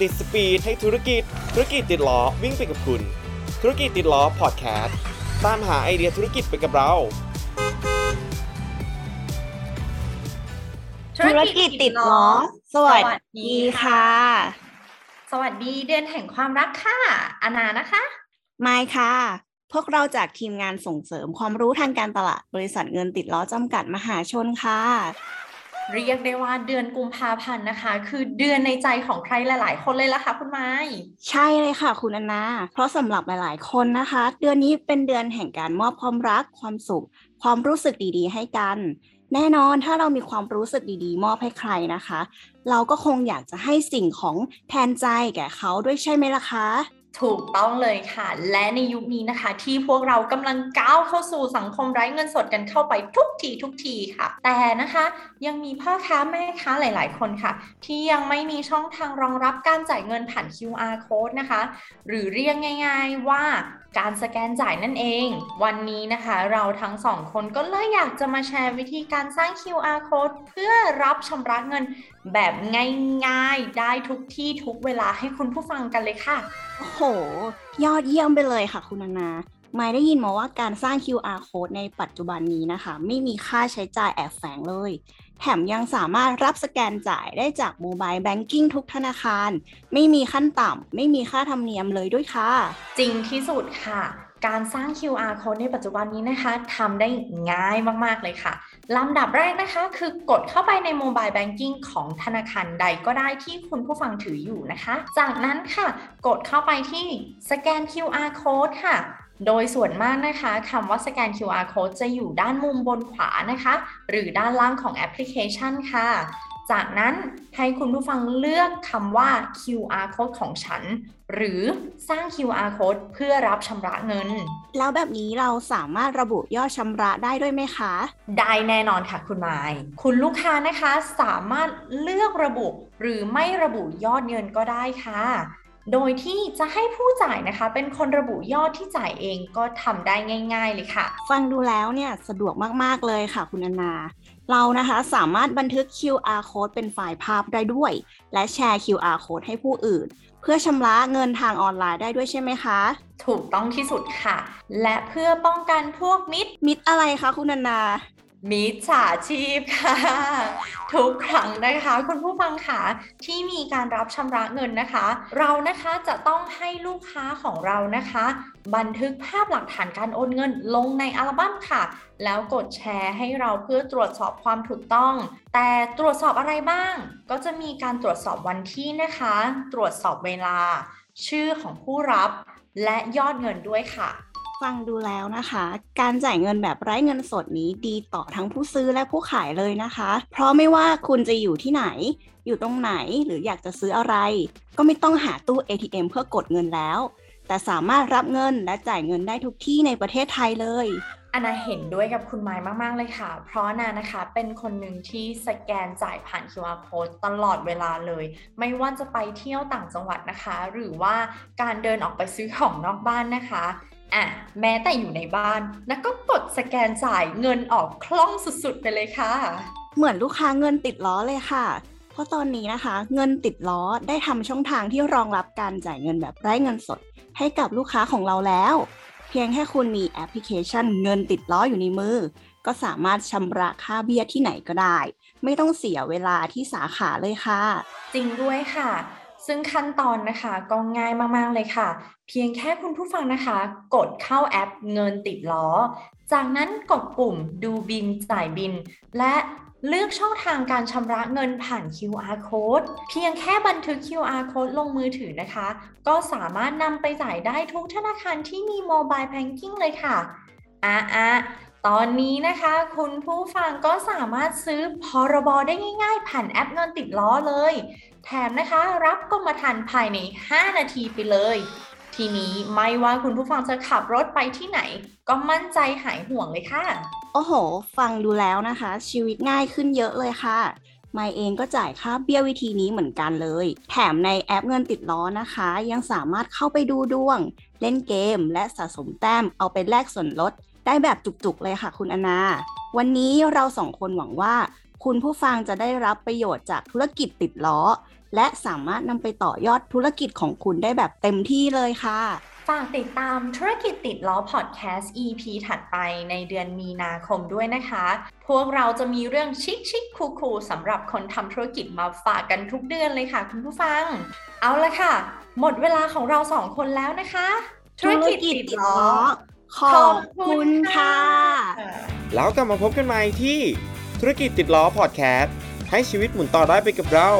ติดสปีดให้ธุรกิจ ธุรกิจติดล้อวิ่งไปกับคุณ ธุรกิจติดล้อพอดแคสต์ตามหาไอเดียธุรกิจไปกับเรา ธุรกิจติดล้อ สวัสดีค่ะ สวัสดีเดือนแห่งความรักค่ะ อานานะคะไม่ค่ะ พวกเราจากทีมงานส่งเสริมความรู้ทางการตลาด บริษัทเงินติดล้อจำกัดมหาชนค่ะ เรียกได้ว่าเดือนกุมภาพันธ์นะคะ คือเดือนในใจของใครหลาย ๆ คนเลยละค่ะคุณไม้ใช่เลยค่ะ คุณอนนาเพราะสำหรับหลาย ๆ คนนะคะ เดือนนี้เป็นเดือนแห่งการมอบความรักความสุข ความรู้สึกดีๆ ให้กัน แน่นอนถ้าเรามีความรู้สึกดีๆ มอบให้ใครนะคะ เราก็คงอยากจะให้สิ่งของแทนใจแก่เขาด้วยใช่ไหมล่ะคะ ถูกต้องเลยค่ะ และในยุคนี้นะคะ ที่พวกเรากำลังก้าวเข้าสู่สังคมไร้เงินสดกันเข้าไปทุกทีทุกทีค่ะ แต่นะคะยังมีพ่อค้าแม่ค้าหลาย ๆ คนค่ะ ที่ยังไม่มีช่องทางรองรับการจ่ายเงินผ่าน QR code นะคะ หรือเรียกง่าย ๆว่าการสแกนจ่ายนั่นเอง วันนี้นะคะ เราทั้งสองคนก็เลยอยากจะมาแชร์วิธีการสร้าง QR code เพื่อรับชำระเงินแบบง่าย ๆ ได้ทุกที่ทุกเวลาให้คุณผู้ฟังกันเลยค่ะโอ้โหยอดเยี่ยมไปเลยค่ะคุณนานา ไม่ได้ยินมาว่าการสร้าง QR code ในปัจจุบันนี้นะคะ ไม่มีค่าใช้จ่ายแอบแฝงเลย แถมยังสามารถรับสแกนจ่ายได้จากโมบายแบงกิ้งทุกธนาคาร ไม่มีขั้นต่ำไม่มีค่าธรรมเนียมเลยด้วยค่ะ จริงที่สุดค่ะ การสร้าง QR code ในปัจจุบันนี้นะคะทำได้ง่ายมาก ๆ เลยค่ะลำดับแรกนะคะ คือกดเข้าไปในโมบายแบงกิ้งของธนาคารใดก็ได้ที่คุณผู้ฟังถืออยู่นะคะ จากนั้นค่ะ กดเข้าไปที่สแกน QR code ค่ะ โดยส่วนมากนะคะคำว่าสแกน QR code จะอยู่ด้านมุมบนขวานะคะ หรือด้านล่างของแอปพลิเคชันค่ะ จากนั้นให้คุณผู้ฟังเลือกคำว่า QR code ของฉัน หรือสร้าง QR code เพื่อรับชำระเงิน แล้วแบบนี้เราสามารถระบุยอดชำระได้ด้วยไหมคะ ได้แน่นอนค่ะคุณไมายคุณลูกค้านะคะสามารถเลือกระบุ หรือไม่ระบุยอดเงินก็ได้ค่ะ โดยที่จะให้ผู้จ่ายนะคะ เป็นคนระบุยอดที่จ่ายเองก็ทำได้ง่าย ๆ เลยค่ะ ฟังดูแล้วเนี่ยสะดวกมาก ๆ เลยค่ะคุณนานาเรานะคะสามารถบันทึก QR code เป็นไฟล์ภาพได้ด้วย และแชร์ QR code ให้ผู้อื่น เพื่อชำระเงินทางออนไลน์ได้ด้วยใช่ไหมคะ ถูกต้องที่สุดค่ะ และเพื่อป้องกันพวกมิตรมิตรอะไรคะคุณนานา มิจฉาชีพค่ะ ทุกครั้งนะคะ คุณผู้ฟังค่ะที่มีการรับชำระเงินนะคะ เรานะคะจะต้องให้ลูกค้าของเรานะคะ บันทึกภาพหลักฐานการโอนเงินลงในอัลบั้มค่ะ แล้วกดแชร์ให้เราเพื่อตรวจสอบความถูกต้อง แต่ตรวจสอบอะไรบ้าง ก็จะมีการตรวจสอบวันที่นะคะ ตรวจสอบเวลา ชื่อของผู้รับ และยอดเงินด้วยค่ะ ฟังดูแล้วนะคะ การจ่ายเงินแบบไร้เงินสดนี้ดีต่อทั้งผู้ซื้อและผู้ขายเลยนะคะ เพราะไม่ว่าคุณจะอยู่ที่ไหน อยู่ตรงไหนหรืออยากจะซื้ออะไร ก็ไม่ต้องหาตู้ ATM เพื่อกดเงินแล้ว แต่สามารถรับเงินและจ่ายเงินได้ทุกที่ในประเทศไทยเลยอานาเห็นด้วยกับคุณไม้มาก ๆ เลยค่ะ เพราะนานะคะเป็นคนหนึ่งที่สแกนจ่ายผ่าน QR code ตลอดเวลาเลย ไม่ว่าจะไปเที่ยวต่างจังหวัดนะคะ หรือว่าการเดินออกไปซื้อของนอกบ้านนะคะ อะแม้แต่อยู่ในบ้านนะก็กดสแกนจ่ายเงินออกคล่องสุดๆ ไปเลยค่ะ เหมือนลูกค้าเงินติดล้อเลยค่ะ เพราะตอนนี้นะคะ เงินติดล้อได้ทำช่องทางที่รองรับการจ่ายเงินแบบไร้เงินสด ให้กับลูกค้าของเราแล้ว เพียงแค่คุณมีแอปพลิเคชันเงินติดล้ออยู่ในมือ ก็สามารถชำระค่าเบี้ยที่ไหนก็ได้ ไม่ต้องเสียเวลาที่สาขาเลยค่ะ จริงด้วยค่ะ ซึ่งขั้นตอนนะคะก็ง่ายมากๆเลยค่ะ เพียงแค่คุณผู้ฟังนะคะ กดเข้าแอปเงินติดล้อ จากนั้นกดปุ่มดูบินจ่ายบิน และเลือกช่องทางการชำระเงินผ่าน QR code เพียงแค่บันทึก QR code ลงมือถือนะคะ ก็สามารถนำไปจ่ายได้ทุกธนาคารที่มีโมบายแ a งกิ้งเลยค่ะอะอะ ตอนนี้นะคะ คุณผู้ฟังก็สามารถซื้อพรบได้ง่าย ๆ ผ่านแอปเงินติดล้อเลย แถมนะคะ รับกรมธรรม์ภายใน 5 นาทีไปเลย ทีนี้ไม่ว่าคุณผู้ฟังจะขับรถไปที่ไหน ก็มั่นใจหายห่วงเลยค่ะ โอ้โห ฟังดูแล้วนะคะ ชีวิตง่ายขึ้นเยอะเลยค่ะไม่เองก็จ่ายค่าเบี้ยวิธีนี้เหมือนกันเลย แถมในแอปเงินติดล้อนะคะ ยังสามารถเข้าไปดูดวง เล่นเกม และสะสมแต้มเอาไปแลกส่วนลด ได้แบบจุกๆเลยค่ะคุณอนา วันนี้เราสองคนหวังว่า คุณผู้ฟังจะได้รับประโยชน์จากธุรกิจติดล้อ และสามารถนำไปต่อยอดธุรกิจของคุณได้แบบเต็มที่เลยค่ะฝากติดตามธุรกิจติดล้อพอดแคสต์ EP ถัดไปในเดือนมีนาคมด้วยนะคะ พวกเราจะมีเรื่องชิคชิคคูคูลสำหรับคนทำธุรกิจมาฝากกันทุกเดือนเลยค่ะคุณผู้ฟัง เอาละค่ะ หมดเวลาของเราสองคนแล้วนะคะ ธุรกิจติดล้อ ขอบคุณค่ะ แล้วกลับมาพบกันใหม่ที่ธุรกิจติดล้อพอดแคสต์ให้ชีวิตหมุนต่อได้ไปกับเรา